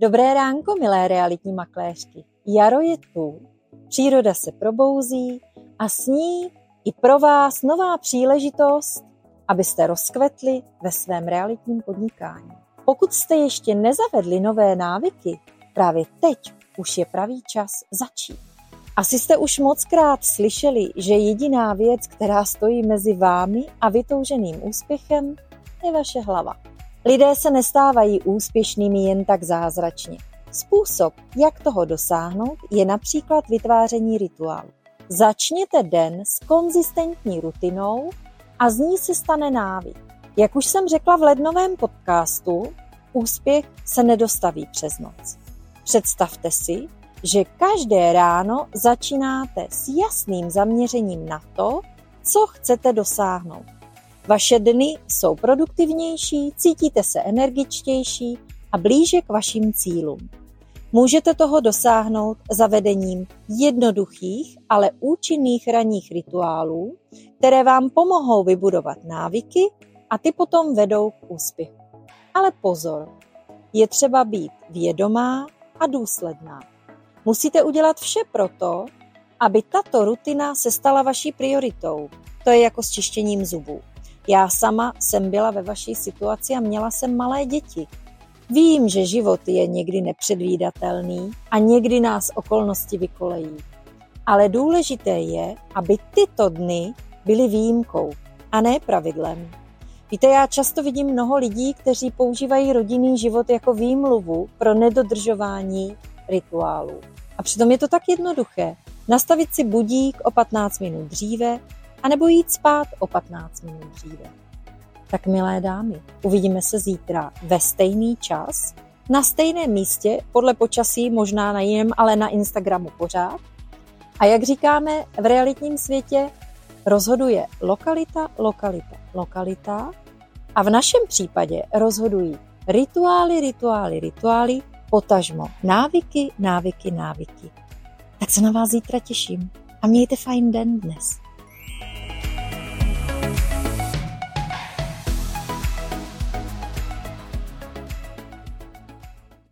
Dobré ránko, milé realitní makléřky. Jaro je tu, příroda se probouzí a s ní i pro vás nová příležitost, abyste rozkvetli ve svém realitním podnikání. Pokud jste ještě nezavedli nové návyky, právě teď už je pravý čas začít. Asi jste už mockrát slyšeli, že jediná věc, která stojí mezi vámi a vytouženým úspěchem, je vaše hlava. Lidé se nestávají úspěšnými jen tak zázračně. Způsob, jak toho dosáhnout, je například vytváření rituálu. Začněte den s konzistentní rutinou a z ní se stane návyk. Jak už jsem řekla v lednovém podcastu, úspěch se nedostaví přes noc. Představte si, že každé ráno začínáte s jasným zaměřením na to, co chcete dosáhnout. Vaše dny jsou produktivnější, cítíte se energičtější a blíže k vašim cílům. Můžete toho dosáhnout zavedením jednoduchých, ale účinných ranních rituálů, které vám pomohou vybudovat návyky a ty potom vedou k úspěchu. Ale pozor, je třeba být vědomá a důsledná. Musíte udělat vše proto, aby tato rutina se stala vaší prioritou. To je jako s čištěním zubů. Já sama jsem byla ve vaší situaci a měla jsem malé děti. Vím, že život je někdy nepředvídatelný a někdy nás okolnosti vykolejí. Ale důležité je, aby tyto dny byly výjimkou a ne pravidlem. Víte, já často vidím mnoho lidí, kteří používají rodinný život jako výmluvu pro nedodržování rituálů. A přitom je to tak jednoduché. Nastavit si budík o 15 minut dříve, anebo jít spát o 15 minut dříve. Tak milé dámy, uvidíme se zítra ve stejný čas, na stejném místě, podle počasí možná na jiném, ale na Instagramu pořád. A jak říkáme v realitním světě, rozhoduje lokalita, lokalita, lokalita a v našem případě rozhodují rituály, rituály, rituály, potažmo návyky, návyky, návyky. Tak se na vás zítra těším a mějte fajn den dnes.